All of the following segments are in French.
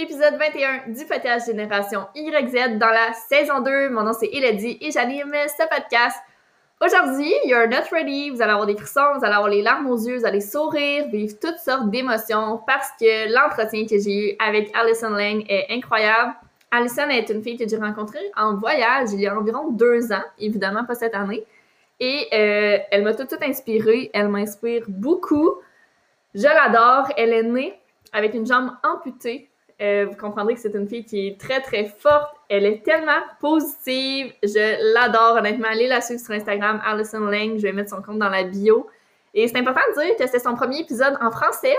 épisode 21 du podcast Génération YZ dans la saison 2. Mon nom c'est Elodie et j'anime ce podcast. Aujourd'hui, you're not ready. Vous allez avoir des frissons, vous allez avoir les larmes aux yeux, vous allez sourire, vivre toutes sortes d'émotions parce que l'entretien que j'ai eu avec Alison Lang est incroyable. Alison est une fille que j'ai rencontrée en voyage il y a environ deux ans, évidemment pas cette année. Et euh, elle m'a tout, tout inspirée. Elle m'inspire beaucoup. Je l'adore. Elle est née avec une jambe amputée. Euh, vous comprendrez que c'est une fille qui est très, très forte. Elle est tellement positive. Je l'adore, honnêtement. Allez la suivre sur Instagram, Alison Lang. Je vais mettre son compte dans la bio. Et c'est important de dire que c'est son premier épisode en français.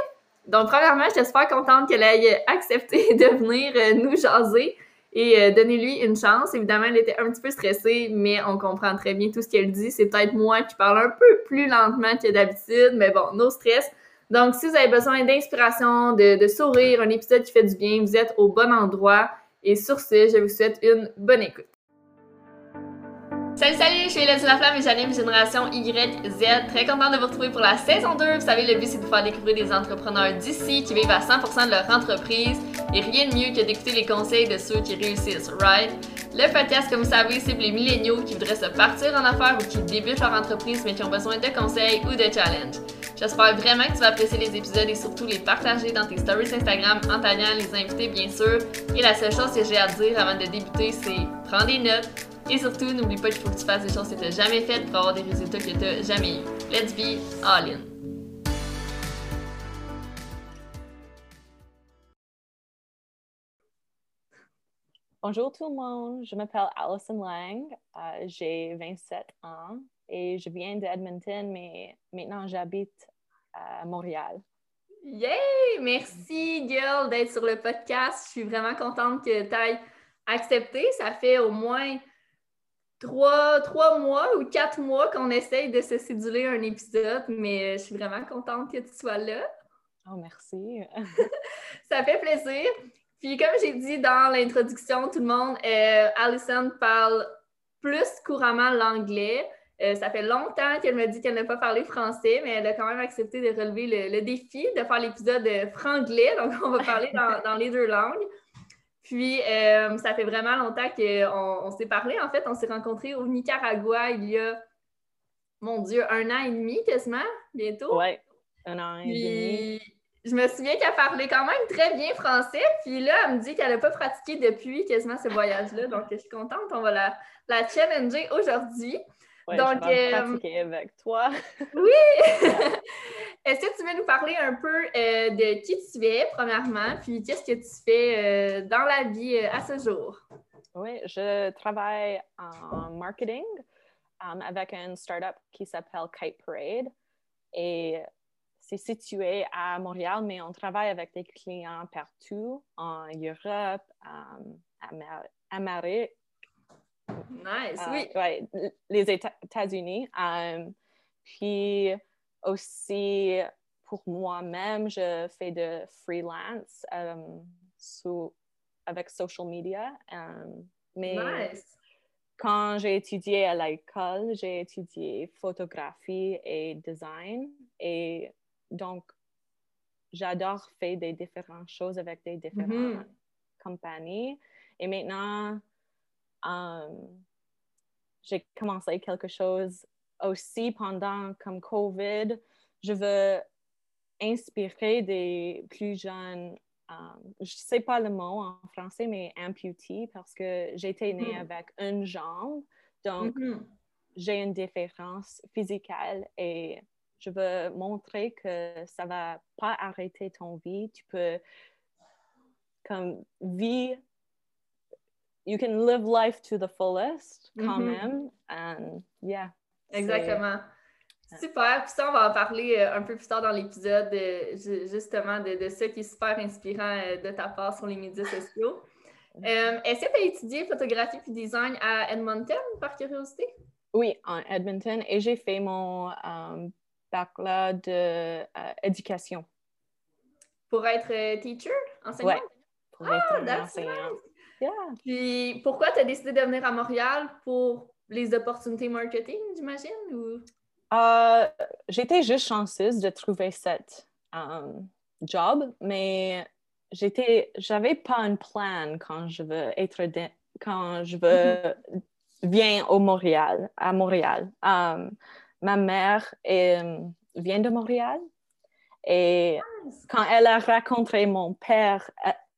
Donc, premièrement, je suis super contente qu'elle ait accepté de venir euh, nous jaser et euh, donnez-lui une chance. Évidemment, elle était un petit peu stressée, mais on comprend très bien tout ce qu'elle dit. C'est peut-être moi qui parle un peu plus lentement que d'habitude, mais bon, no stress. Donc, si vous avez besoin d'inspiration, de, sourire, un épisode qui fait du bien, vous êtes au bon endroit. Et sur ce, je vous souhaite une bonne écoute. Salut, salut, je suis Elodie Laflamme et j'anime Génération YZ. Très contente de vous retrouver pour la saison 2. Vous savez, le but, c'est de vous faire découvrir des entrepreneurs d'ici qui vivent à 100% de leur entreprise. Et rien de mieux que d'écouter les conseils de ceux qui réussissent, right? Le podcast, comme vous savez, c'est pour les milléniaux qui voudraient se partir en affaires ou qui débutent leur entreprise mais qui ont besoin de conseils ou de challenges. J'espère vraiment que tu vas apprécier les épisodes et surtout les partager dans tes stories Instagram en taguant les invités, bien sûr. Et la seule chose que j'ai à dire avant de débuter, c'est prends des notes et surtout, n'oublie pas qu'il faut que tu fasses des choses que tu n'as jamais faites pour avoir des résultats que tu n'as jamais eu. Let's be all in! Bonjour tout le monde, je m'appelle Alison Lang, euh, j'ai 27 ans et je viens d'Edmonton, mais maintenant j'habite à Montréal. Yay! Merci, Girl, d'être sur le podcast. Je suis vraiment contente que tu aies accepté. Ça fait au moins trois, trois mois ou quatre mois qu'on essaye de se céduler un épisode, mais je suis vraiment contente que tu sois là. Oh, merci. ça fait plaisir. Puis comme j'ai dit dans l'introduction, tout le monde, euh, Alison parle plus couramment l'anglais. Euh, ça fait longtemps qu'elle me dit qu'elle n'a pas parlé français, mais elle a quand même accepté de relever le, défi de faire l'épisode franglais. Donc, on va parler dans, les deux langues. Puis, euh, ça fait vraiment longtemps qu'on on, s'est parlé. En fait, on s'est rencontrés au Nicaragua il y a, mon Dieu, un an et demi quasiment, bientôt. Oui, un an et demi je me souviens qu'elle parlait quand même très bien français. Puis là, elle me dit qu'elle n'a pas pratiqué depuis quasiment ce voyage-là. Donc, je suis contente. On va la, la challenger aujourd'hui. Donc, je euh, pratiquer avec toi. oui! Est-ce que tu veux nous parler un peu euh, de qui tu es, premièrement, puis qu'est-ce que tu fais euh, dans la vie à ce jour? Oui, je travaille en marketing avec une startup qui s'appelle Kite Parade. Et c'est situé à Montréal, mais on travaille avec des clients partout, en Europe, en Amérique. Nice, oui. Euh, les États-Unis. Euh, puis aussi, pour moi-même, je fais de freelance euh, avec social media. mais nice. quand j'ai étudié à l'école, j'ai étudié photographie et design. Et donc, j'adore faire des différentes choses avec des différentes mm-hmm. compagnies. Et maintenant, um, j'ai commencé quelque chose aussi pendant comme COVID. Je veux inspirer des plus jeunes, um, je ne sais pas le mot en français, mais amputee parce que j'ai été née mm. avec une jambe. Donc, mm-hmm. j'ai une différence physique et je veux montrer que ça va pas arrêter ton vie. Tu peux comme vivre, you can live life to the fullest quand mm-hmm. même. And yeah. Exactement. Super. Puis ça, on va en parler euh, un peu plus tard dans l'épisode, euh, justement, de, de ça qui est super inspirant euh, de ta part sur les médias sociaux. Mm-hmm. Est-ce que tu as étudié photographie et design à Edmonton, par curiosité? Oui, en Edmonton. Et j'ai fait mon bac-là d'éducation. Euh, pour être euh, teacher, enseignant? Oui, pour ah, être Puis pourquoi tu as décidé de venir à Montréal pour les opportunités marketing, j'imagine? Ou... Euh, J'étais juste chanceuse de trouver cette job, mais j'étais, j'avais pas un plan quand je veux être, quand je veux viens au Montréal, à Montréal. Um, ma mère vient de Montréal et quand elle a rencontré mon père,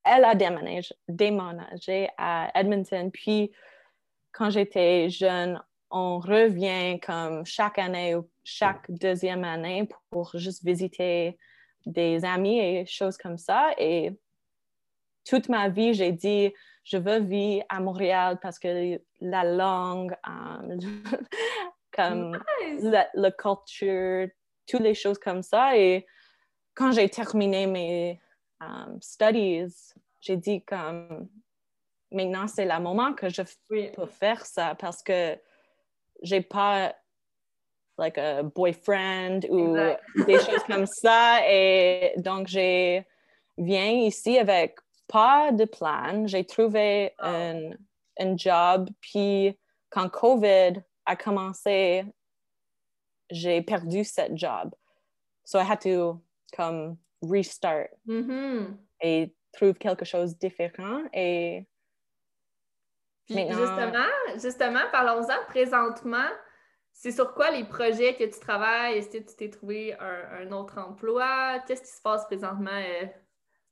elle a déménagé, déménagé à Edmonton. Puis quand j'étais jeune, on revient comme chaque année ou chaque deuxième année pour juste visiter des amis et choses comme ça. Et toute ma vie, j'ai dit, je veux vivre à Montréal parce que la langue, um, comme la, culture, toutes les choses comme ça. Et quand j'ai terminé mes um, studies, j'ai dit comme maintenant c'est le moment que je peux faire ça parce que j'ai pas like a boyfriend ou des choses comme ça. Et donc j'ai viens ici avec pas de plan. J'ai trouvé oh. un, un, job. Puis quand COVID a commencé j'ai perdu ce job. So I had to come restart mm-hmm. et trouve quelque chose de différent et justement, justement, parlons-en présentement. C'est sur quoi les projets que tu travailles? Est-ce que tu t'es trouvé un, autre emploi? Qu'est-ce qui se passe présentement euh,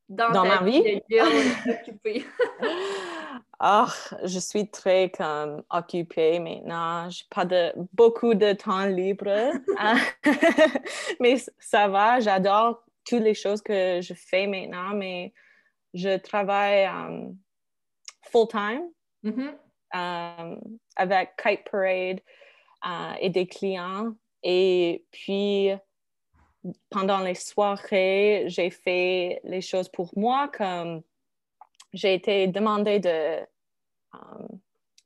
dans, dans ma vie? oh, je suis très comme occupée maintenant. J'ai pas de beaucoup de temps libre. mais ça va, j'adore toutes les choses que je fais maintenant, mais je travaille um, full-time Mm-hmm. Euh, avec Kite Parade euh, et des clients. Et puis, pendant les soirées, j'ai fait les choses pour moi, comme j'ai été demandée de euh,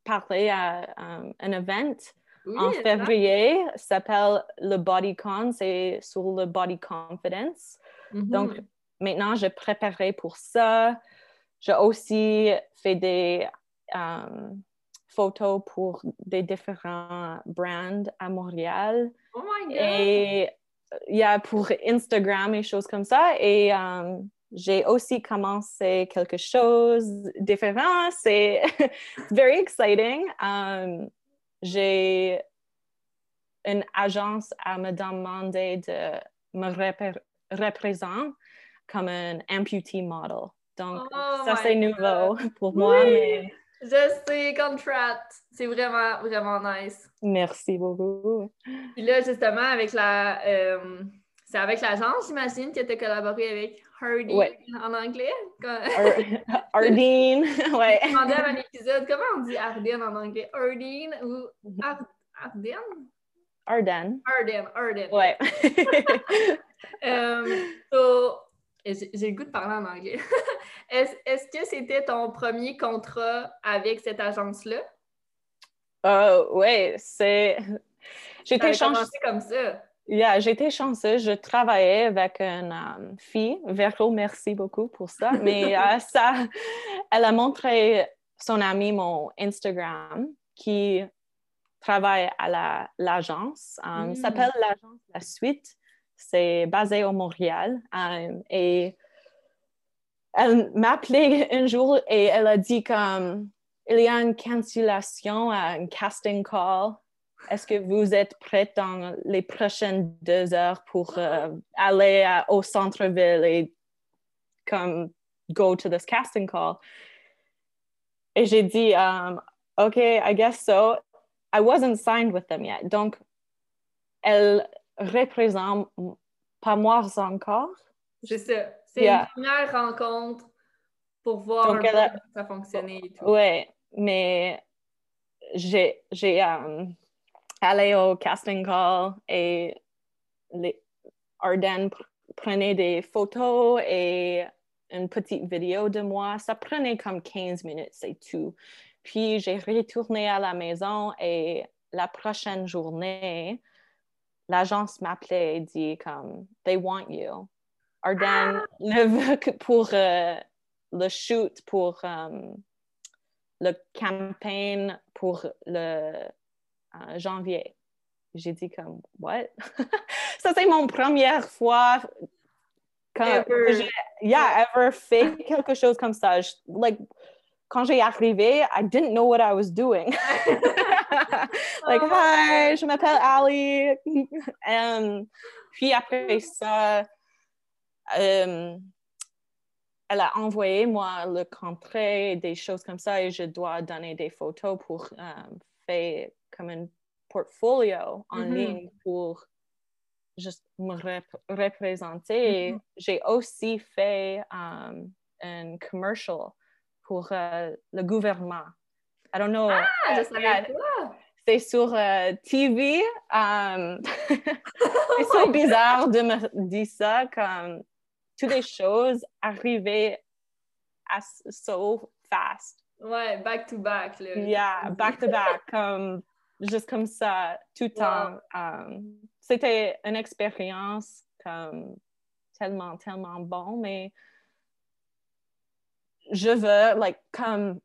parler à un event en février, s'appelle le BodyCon, c'est sur le Body Confidence. Mm-hmm. Donc, maintenant, je préparais pour ça. J'ai aussi fait des euh, photos pour des différents brands à Montréal. Oh my God! Et il y a pour Instagram et choses comme ça. Et euh, j'ai aussi commencé quelque chose de différent. C'est very exciting. Um, j'ai une agence à me demander de me représenter comme un amputee model. Donc, oh ça, c'est nouveau pour moi. Mais je sais, contract. C'est vraiment, vraiment nice. Merci beaucoup. Puis là, justement, avec la. Euh, c'est avec l'agence, j'imagine, que tu as collaboré avec Hardy en anglais? Ardeen, ouais. Je demandais à un épisode, comment on dit Ardeen en anglais? Ardeen ou Ar Ardeen? Arden. Arden, Arden. Ouais. Um, so, j'ai le goût de parler en anglais. Est-ce que c'était ton premier contrat avec cette agence-là? Uh, oui, c'est. J'étais chanceuse. comme ça. Yeah, j'étais chanceuse. Je travaillais avec une um, fille. Vero, merci beaucoup pour ça. Mais euh, ça, elle a montré son ami mon Instagram qui travaille à l'agence. La, um, mm. s'appelle l'agence La Suite. C'est basé au Montréal. Um, et elle m'a appelé un jour et elle a dit comme il y a une cancellation un casting call. Est-ce que vous êtes prête dans les prochaines deux heures pour euh, aller au centre-ville et comme go to this casting call? Et j'ai dit, um, OK, I guess so. I wasn't signed with them yet. Donc, elle représente pas moi encore. C'est ça. C'est une première rencontre pour voir Donc, comment ça fonctionnait et tout. Oui, mais j'ai, um, allé au casting call et les Arden prenait des photos et une petite vidéo de moi. Ça prenait comme 15 minutes, c'est tout. Puis j'ai retourné à la maison et la prochaine journée, l'agence m'appelait et dit comme They want you. Arden le veut pour euh, le shoot, pour euh, le campagne pour le euh, janvier. J'ai dit comme, what? Ça, c'est mon première fois quand Ever. j'ai yeah, ever fait quelque chose comme ça. Je- like, quand j'ai arrivé, I didn't know what I was doing. like, Oh. hi, je m'appelle Ali. Um, puis après ça, um, elle a envoyé moi le contrat, des choses comme ça, et je dois donner des photos pour um, faire comme un portfolio en Mhm. ligne pour juste me rep- représenter. Mhm. J'ai aussi fait um, un commercial pour euh, le gouvernement. I don't know. Ah, je euh, savais pas. c'est sur euh, TV. um, c'est so bizarre de me dire ça, comme toutes les choses arrivaient as- so fast. Ouais, back to back. Là. Yeah, back to back, comme, juste comme ça, tout le temps. Um, C'était une expérience comme tellement, tellement bon, mais je veux, like, comme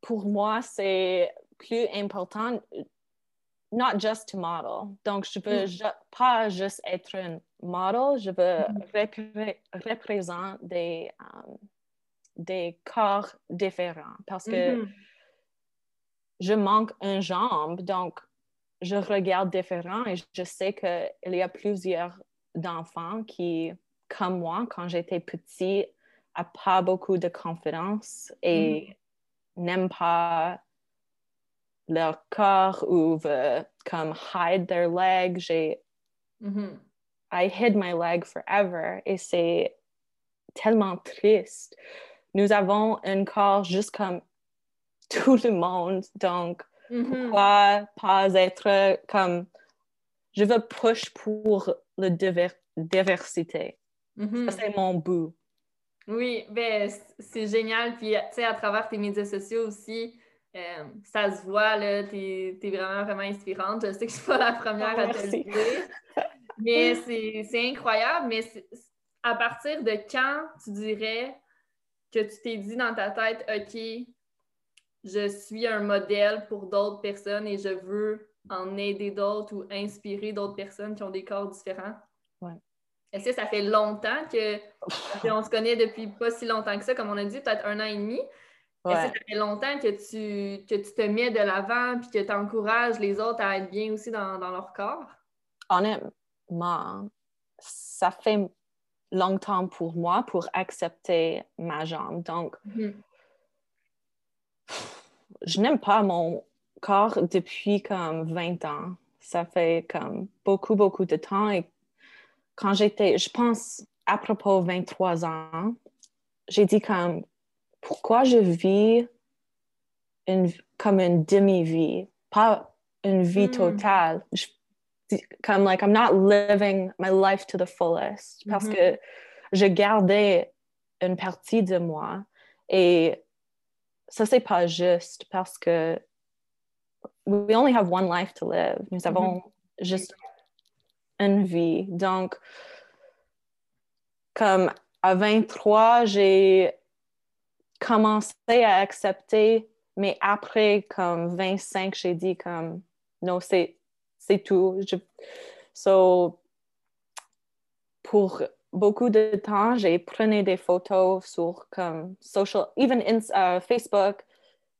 pour moi, c'est plus important, not just to model. Donc, je veux Mm. pas juste être un model, je veux repré- représenter des, um, des corps différents parce que Mhm. je manque une jambe, donc je regarde différent et je sais qu'il y a plusieurs d'enfants qui, comme moi, quand j'étais petit, n'ont pas beaucoup de confiance et n'aiment pas leur corps ou veulent comme hide their leg. J'ai Mhm. I hid my leg forever et c'est tellement triste. Nous avons un corps juste comme tout le monde, donc Mhm. pourquoi pas être comme je veux push pour la diver- Ça, c'est mon but. Oui, ben c'est génial. Puis, tu sais, à travers tes médias sociaux aussi, euh, ça se voit, là, t'es es vraiment, vraiment inspirante. Je sais que je suis pas la première à te le dire. Mais c'est c'est incroyable. Mais à partir de quand tu dirais que tu t'es dit dans ta tête, OK, je suis un modèle pour d'autres personnes et je veux en aider d'autres ou inspirer d'autres personnes qui ont des corps différents? Est-ce que ça fait longtemps que qu'on se connaît depuis pas si longtemps que ça, comme on a dit, peut-être un an et demi. Est-ce Ouais. que ça fait longtemps que tu, que tu te mets de l'avant puis que tu encourages les autres à être bien aussi dans, dans leur corps? Honnêtement, ça fait longtemps pour moi pour accepter ma jambe. Donc, je n'aime pas mon corps depuis comme 20 ans. Ça fait comme beaucoup, beaucoup de temps. Et quand j'étais, je pense, à propos 23 ans, j'ai dit comme, pourquoi je vis une, comme une demi-vie, pas une vie Mm. totale. Je- comme, like, I'm not living my life to the fullest parce Mhm. que je gardais une partie de moi et ça, c'est pas juste parce que we only have one life to live. Nous avons juste vie. Donc, comme à 23, j'ai commencé à accepter, mais après, comme 25, j'ai dit comme, non, c'est, tout. Je- so, pour beaucoup de temps, j'ai pris des photos sur comme social, even in, uh, Facebook,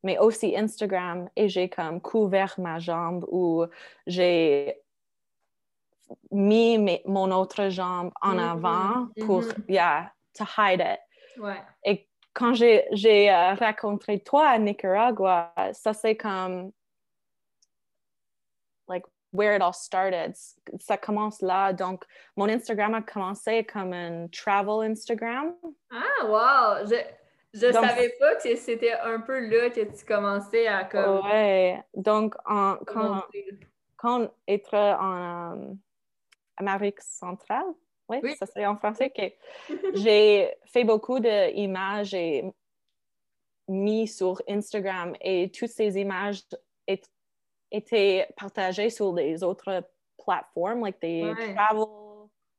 mais aussi Instagram, et j'ai comme couvert ma jambe ou j'ai mis mes- mon autre jambe en Mhm, avant pour, mhm. yeah, to hide it. Ouais. Et quand j'ai euh, rencontré toi à Nicaragua, ça c'est comme like where it all started. Ça commence là. Donc, mon Instagram a commencé comme un travel Instagram. Ah, wow! Je, je Donc- savais pas que c'était un peu là que tu commençais à comme. Ouais. Donc, en- quand, quand être en euh, Amérique centrale, oui, Oui. ça c'est en français, que j'ai fait beaucoup d'images et mis sur Instagram et toutes ces images étaient partagées sur les autres plateformes, like des Ouais. travel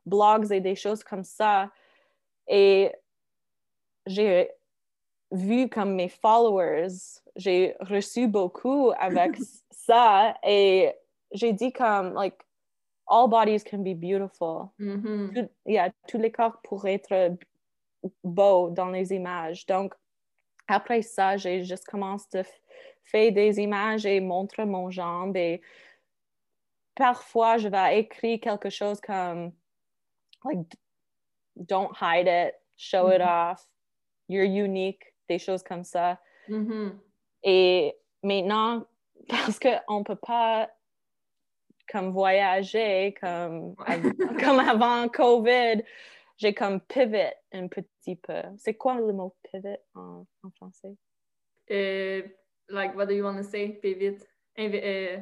blogs et des choses comme ça. Et j'ai vu comme mes followers, j'ai reçu beaucoup avec ça et j'ai dit comme, like, all bodies can be beautiful. Mhm. Tout- yeah, tous les corps pourraient être beaux dans les images. Donc, après ça, j'ai juste commencé à faire des images et montrer mon jambe. Et parfois, je vais écrire quelque chose comme, like, don't hide it, show it Mhm. off, you're unique, des choses comme ça. Mhm. Et maintenant, parce qu'on ne peut pas comme voyager comme, comme avant COVID, j'ai comme pivot un petit peu. C'est quoi le mot pivot en, en français? Euh, like, what do you want to say? Pivot? Invi- euh,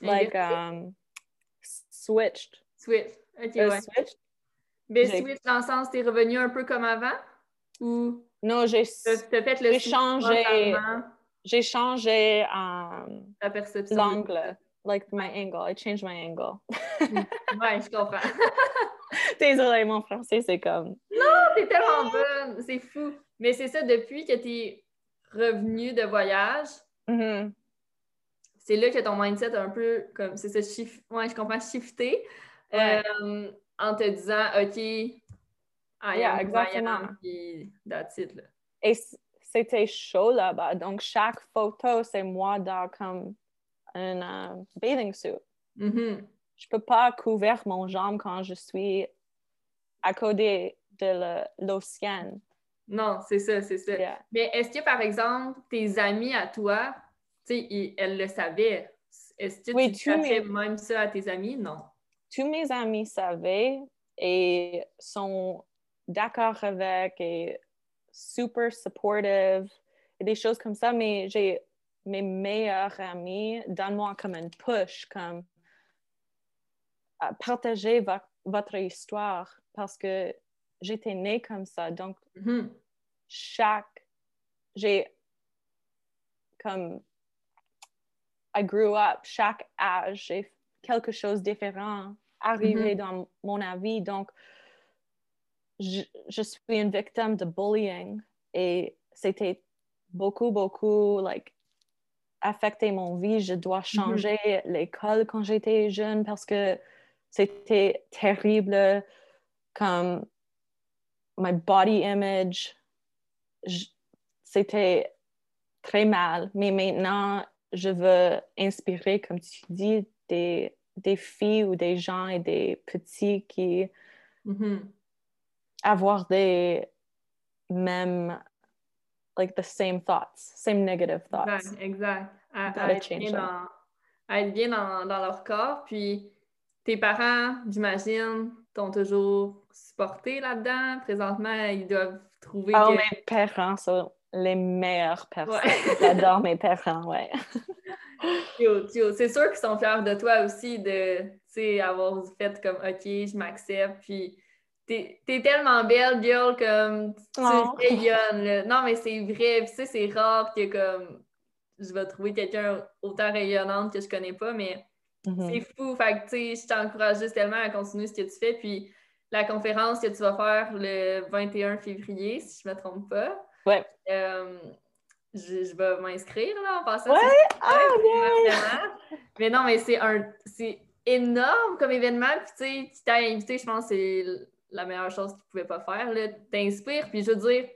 Like um, switched. switch. Ok, Euh, ouais. switched? Mais switch dans le sens, t'es revenu un peu comme avant? Ou Non, j'ai changé. j'ai changé um, l'angle, like my angle. I changed my angle. Ouais, je comprends. Désolée, mon français, c'est comme. T'es tellement bonne, c'est fou. Mais c'est ça, depuis que t'es revenu de voyage, Mhm. c'est là que ton mindset a un peu comme c'est ça shift ouais je comprends shifté Ouais. euh, en te disant ok I Yeah, exactement. am, puis that's it là. Et c'était chaud là-bas. Donc, chaque photo, c'est moi dans comme un euh, bathing suit. Mhm. Je peux pas couvrir mon jambe quand je suis à côté de l'océan. non c'est ça c'est ça Yeah. mais est-ce que par exemple tes amis à toi tu sais elles le savaient? Est-ce que Oui, tu disais mes- même ça à tes amis? Non Tous mes amis savaient et sont d'accord avec et super supportive et des choses comme ça, mais j'ai mes meilleurs amis donnent-moi comme une push, comme à partager vo- votre histoire parce que j'étais née comme ça. Donc, Mhm. chaque. J'ai. Comme. I grew up, chaque âge, j'ai quelque chose de différent arrivé dans mon avis. Donc, je, je suis une victime de bullying et c'était beaucoup, beaucoup, like, affecté mon vie. Je dois changer l'école quand j'étais jeune parce que c'était terrible comme my body image c'était très mal mais maintenant je veux inspirer comme tu dis des, des filles ou des gens et des petits qui Mhm. avoir des mêmes like the same thoughts same negative thoughts Exact, exact. À, à être bien, dans, à être bien dans, dans leur corps. Puis tes parents, j'imagine, t'ont toujours supporté là-dedans. Présentement, ils doivent trouver oh que... mes parents sont les meilleures personnes Ouais. j'adore mes parents ouais C'est sûr qu'ils sont fiers de toi aussi de avoir fait comme OK, je m'accepte. Puis t'es es tellement belle, girl, comme tu Oh. rayonnes. là. Non, mais c'est vrai. Puis tu sais, c'est rare que comme je vais trouver quelqu'un autant rayonnante que je connais pas, mais Mhm. c'est fou. Fait que tu sais, je t'encourage juste tellement à continuer ce que tu fais. Puis la conférence que tu vas faire le 21 février, si je me trompe pas. Ouais. euh, je, je vais m'inscrire là en passant. Ouais? Ah, vraiment. Mais non, mais c'est un c'est énorme comme événement. Puis tu sais, tu t'as invité, je pense c'est la meilleure chose qu'ils pouvaient pas faire. là. T'inspires. Puis je veux dire,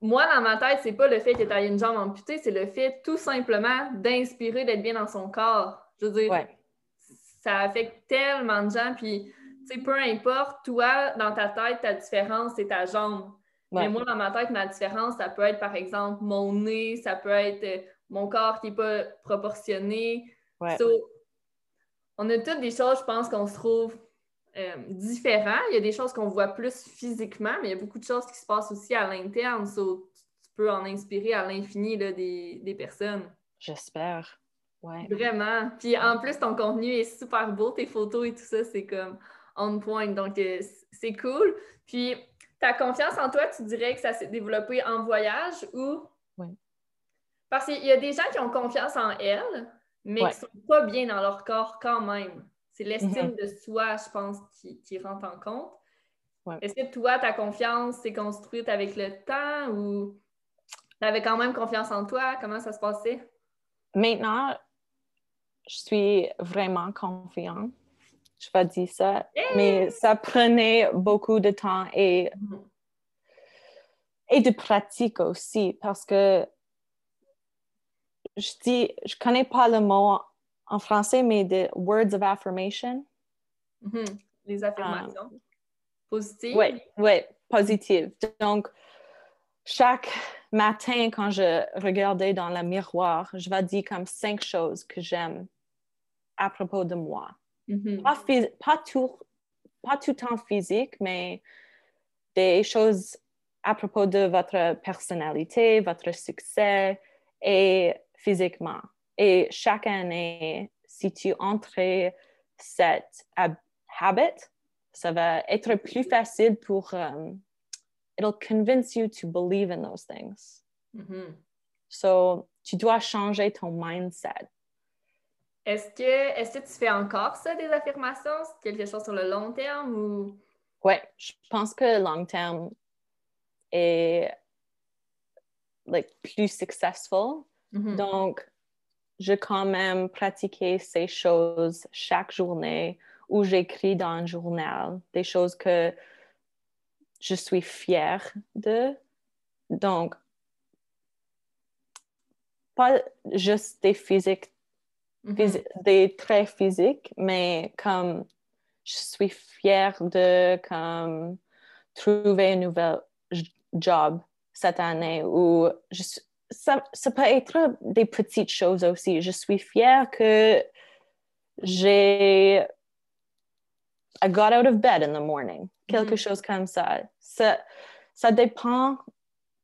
moi, dans ma tête, c'est pas le fait que tu une jambe amputée, c'est le fait tout simplement d'inspirer, d'être bien dans son corps. Je veux dire, Ouais. ça affecte tellement de gens. Puis, tu sais, peu importe, toi, dans ta tête, ta différence, c'est ta jambe. Ouais. Mais moi, dans ma tête, ma différence, ça peut être, par exemple, mon nez, ça peut être euh, mon corps qui n'est pas proportionné. Ouais. So, on a toutes des choses, je pense, qu'on se trouve euh, différents. Il y a des choses qu'on voit plus physiquement, mais il y a beaucoup de choses qui se passent aussi à l'interne. So, tu peux en inspirer à l'infini des, des personnes. J'espère. Ouais. Vraiment. Puis en plus, ton contenu est super beau, tes photos et tout ça, c'est comme on point. Donc, euh, c'est cool. Puis, ta confiance en toi, tu dirais que ça s'est développé en voyage ou? Oui. Parce qu'il y a des gens qui ont confiance en elles, mais Ouais. qui sont pas bien dans leur corps quand même. C'est l'estime de soi, je pense, qui, qui rentre en compte. Ouais. Est-ce que toi, ta confiance s'est construite avec le temps ou tu avais quand même confiance en toi? Comment ça se passait? Maintenant, je suis vraiment confiante. Je vais dire ça. Mais ça prenait beaucoup de temps et, et de pratique aussi parce que je dis, je connais pas le mot en français, mais des words of affirmation. Mm-hmm. Les affirmations um, positives. Oui, oui, positives. Donc, chaque matin, quand je regardais dans le miroir, je vais dire comme cinq choses que j'aime à propos de moi. Mm-hmm. pas, tout, pas tout temps physique, mais des choses à propos de votre personnalité, votre succès et physiquement. Et chaque année, si tu entres cette habit, ça va être plus facile pour um, it'll convince you to believe in those things. Mm-hmm. So, tu dois changer ton mindset. Est-ce que, est que tu fais encore ça, des affirmations? C'est quelque chose sur le long terme ou? Oui, je pense que le long terme est like, plus successful. Mm-hmm. Donc, je quand même pratiquer ces choses chaque journée où j'écris dans un journal des choses que je suis fière de. Donc, pas juste des physiques, mm-hmm. des traits physiques, mais comme je suis fière de comme, trouver un nouvel job cette année ou ça, ça, peut être des petites choses aussi. Je suis fière que j'ai I got out of bed in the morning. Quelque mm-hmm. chose comme ça. ça. Ça dépend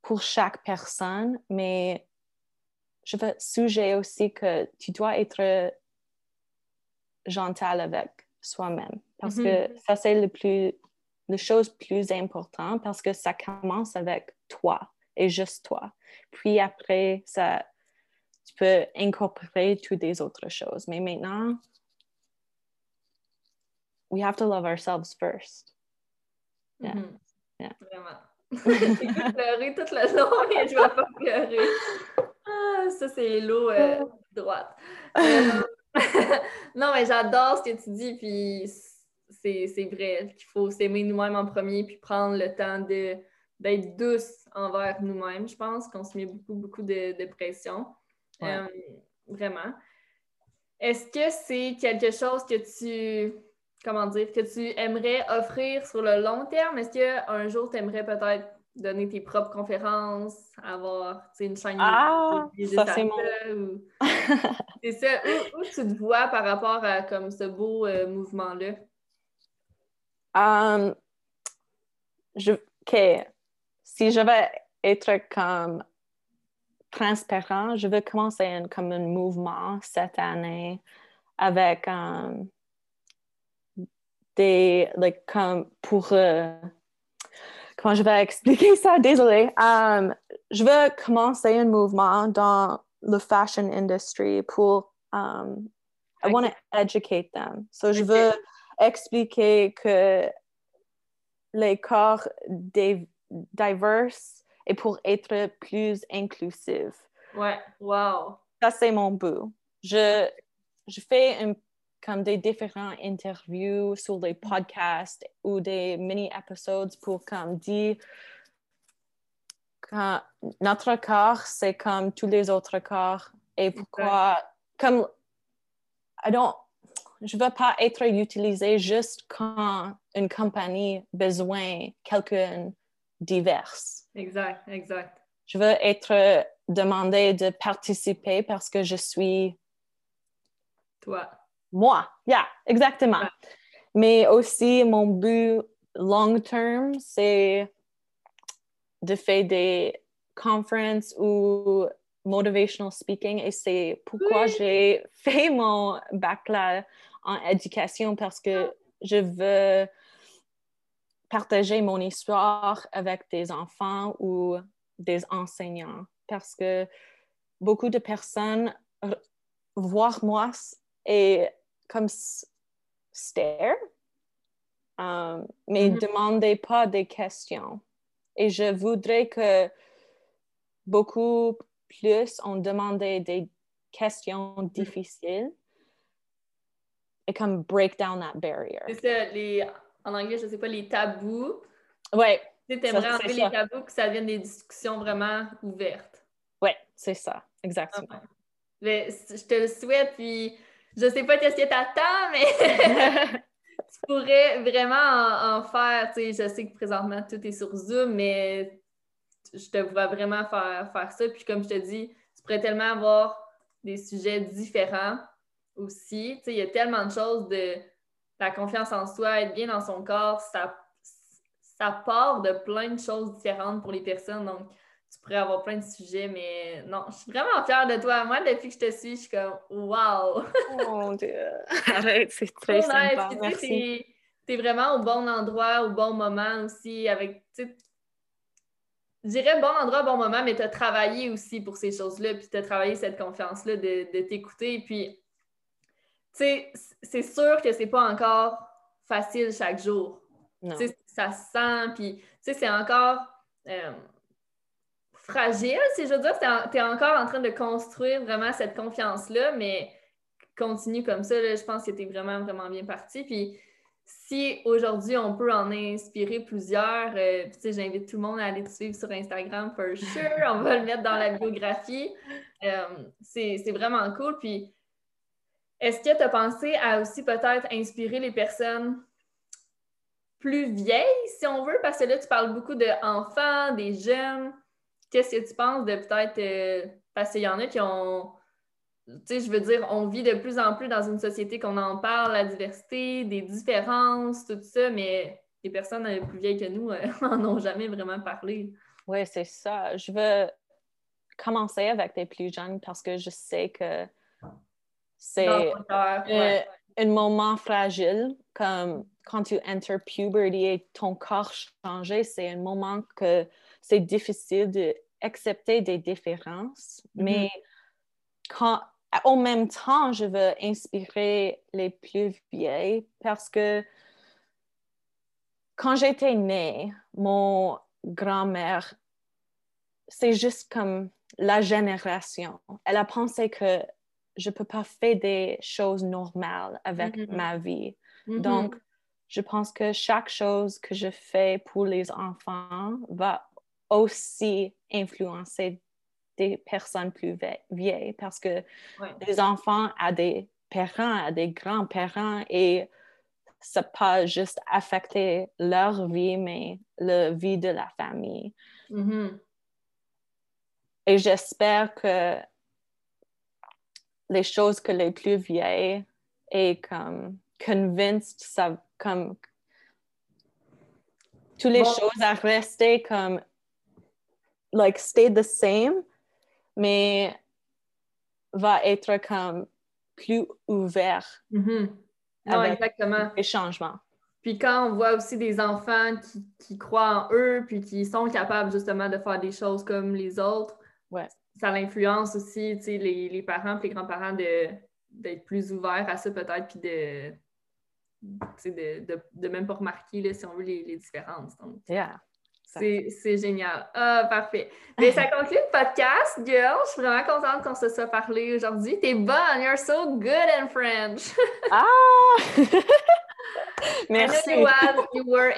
pour chaque personne, mais je veux suggérer aussi que tu dois être gentil avec soi-même parce que mm-hmm. ça, c'est le plus, la chose plus importante parce que ça commence avec toi et juste toi. Puis après, ça, tu peux incorporer toutes les autres choses. Mais maintenant, we have to love ourselves first. Yeah. Mm-hmm. yeah. Vraiment. J'écoute pleurer toute la journée et je vais pas pleurer. Ah, ça, c'est l'eau euh, droite. Euh, non, mais j'adore ce que tu dis, puis c'est vrai qu'il faut s'aimer nous-mêmes en premier, puis prendre le temps d'être douce envers nous-mêmes. Je pense qu'on se met beaucoup, beaucoup de, de pression. Euh, vraiment. Est-ce que c'est quelque chose que tu comment dire, que tu aimerais offrir sur le long terme? Est-ce qu'un jour, tu aimerais peut-être donner tes propres conférences, avoir une chaîne ah, ça c'est mon... c'est ça. Où, tu te vois par rapport à comme ce beau euh, mouvement-là? Um, je, OK. Si je vais être comme transparent, je veux commencer un, comme un mouvement cette année avec um, like, comme pour. Euh, comment je vais expliquer ça? Désolée. Um, je veux commencer un mouvement dans le fashion industry pour. Um, I want to educate them. So, je veux expliquer que les corps diverses et pour être plus inclusif. Ouais, wow. Ça, c'est mon but. Je, je fais comme des différents interviews sur les podcasts ou des mini-épisodes pour comme dire que notre corps, c'est comme tous les autres corps et pourquoi, comme, I don't, je ne veux pas être utilisé juste quand une compagnie a besoin quelqu'un divers. Exact, exact. Je veux être demandé de participer parce que je suis toi moi, yeah, exactement. Mais aussi, mon but long term, c'est de faire des conférences ou motivational speaking et c'est pourquoi j'ai fait mon baccalauréat en éducation parce que je veux partager mon histoire avec des enfants ou des enseignants parce que beaucoup de personnes voient moi et comme stare, um, mais ne mm-hmm. demandez pas des questions. Et je voudrais que beaucoup plus on demandait des questions mm-hmm. difficiles et comme break down that barrier. C'est ça, les, en anglais, je sais pas, les tabous. Ouais. Tu t'aimerais enlever les tabous que ça devienne des discussions vraiment ouvertes. Ouais, c'est ça, exactement. Ah mais, je te le souhaite, puis je sais pas qu'est-ce que t'attends, mais tu pourrais vraiment en, faire. Tu sais, je sais que présentement, tout est sur Zoom, mais je te vois vraiment faire, faire ça. Puis comme je te dis, tu pourrais tellement avoir des sujets différents aussi. Tu sais, il y a tellement de choses de la confiance en soi, être bien dans son corps, ça, ça part de plein de choses différentes pour les personnes. Donc, tu pourrais avoir plein de sujets, mais non, je suis vraiment fière de toi. Moi, depuis que je te suis, je suis comme wow! Oh mon Dieu! Arrête, c'est très sympa. Tu es, vraiment au bon endroit, au bon moment aussi, avec, je dirais bon endroit, bon moment, mais tu as travaillé aussi pour ces choses-là, puis tu as travaillé cette confiance-là de, de t'écouter. Puis, sais, c'est sûr que c'est pas encore facile chaque jour. Ça se sent, puis, tu sais, c'est encore. Euh, fragile, si je veux dire. Tu es, encore en train de construire vraiment cette confiance-là, mais continue comme ça. je pense que tu es vraiment, vraiment bien parti. Puis si aujourd'hui on peut en inspirer plusieurs, euh, j'invite tout le monde à aller te suivre sur Instagram, for sure. on va le mettre dans la biographie. Euh, c'est vraiment cool. Puis est-ce que tu as pensé à aussi peut-être inspirer les personnes plus vieilles, si on veut, parce que là, tu parles beaucoup d'enfants, des jeunes. Qu'est-ce que tu penses de peut-être. Euh, parce qu'il y en a qui ont. Tu sais, je veux dire, on vit de plus en plus dans une société qu'on en parle, la diversité, des différences, tout ça, mais les personnes euh, plus vieilles que nous n'en ont jamais vraiment parlé. Oui, c'est ça. Je veux commencer avec les plus jeunes parce que je sais que c'est un moment fragile, comme quand tu enter puberty et ton corps change, c'est un moment que c'est difficile d'accepter des différences, mm-hmm. mais quand, au même temps, je veux inspirer les plus vieilles parce que quand j'étais née, mon grand-mère, c'est juste comme la génération. Elle a pensé que je ne peux pas faire des choses normales avec mm-hmm. ma vie. Mm-hmm. Donc, je pense que chaque chose que je fais pour les enfants va aussi influencer des personnes plus vieilles parce que les enfants ont des parents, ont des grands-parents et ça pas juste affecter leur vie, mais la vie de la famille. Mm-hmm. Et j'espère que les choses que les plus vieilles et comme convinced, ça comme toutes les choses à rester comme like stay the same, mais va être comme plus ouvert mm-hmm. avec exactement. les changements. Puis quand on voit aussi des enfants qui, qui, croient en eux, puis qui sont capables justement de faire des choses comme les autres, ouais. Ça l'influence aussi les, les parents et les grands-parents d'être plus ouverts à ça peut-être, puis de, de, de, de, même pas remarquer là, si on veut les, les différences. Donc, yeah. C'est génial. Ah, parfait. Mais ça conclut le podcast, girl. Je suis vraiment contente qu'on se soit parlé aujourd'hui. T'es bonne. You're so good in French. ah! merci. I know you, was, you were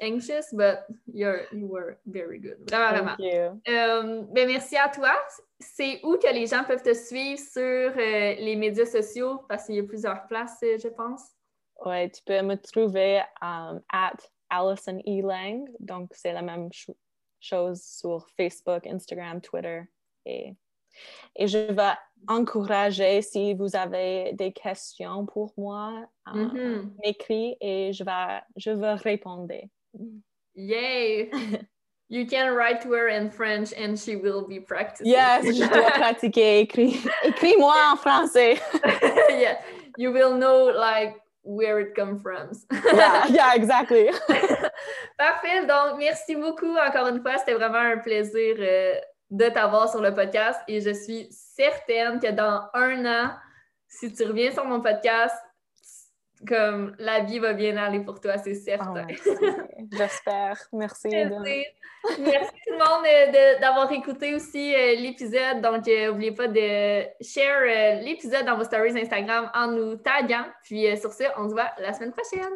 anxious, but you're, you were very good. Vraiment, Thank You. Euh, ben merci à toi. C'est où que les gens peuvent te suivre sur euh, les médias sociaux? Parce qu'il y a plusieurs places, euh, je pense. Oui, tu peux me trouver um, at Allison E. Lang. Donc, c'est la même chose sur Facebook, Instagram, Twitter. Et, et je vais encourager, si vous avez des questions pour moi, mm m'écrire et je vais, je vais répondre. Yay! You can write to her in French and she will be practicing. Yes, je dois pratiquer. Écris, écris-moi en français. yeah, you will know like where it comes from. yeah, yeah, exactly. Parfait. Donc, merci beaucoup encore une fois. C'était vraiment un plaisir euh, de t'avoir sur le podcast et je suis certaine que dans un an, si tu reviens sur mon podcast, comme la vie va bien aller pour toi, c'est certain. Ah, J'espère. Merci. Merci. Merci tout le monde d'avoir écouté aussi euh, l'épisode. Donc, n'oubliez pas de share l'épisode dans vos stories Instagram en nous taguant. Puis sur ce, on se voit la semaine prochaine.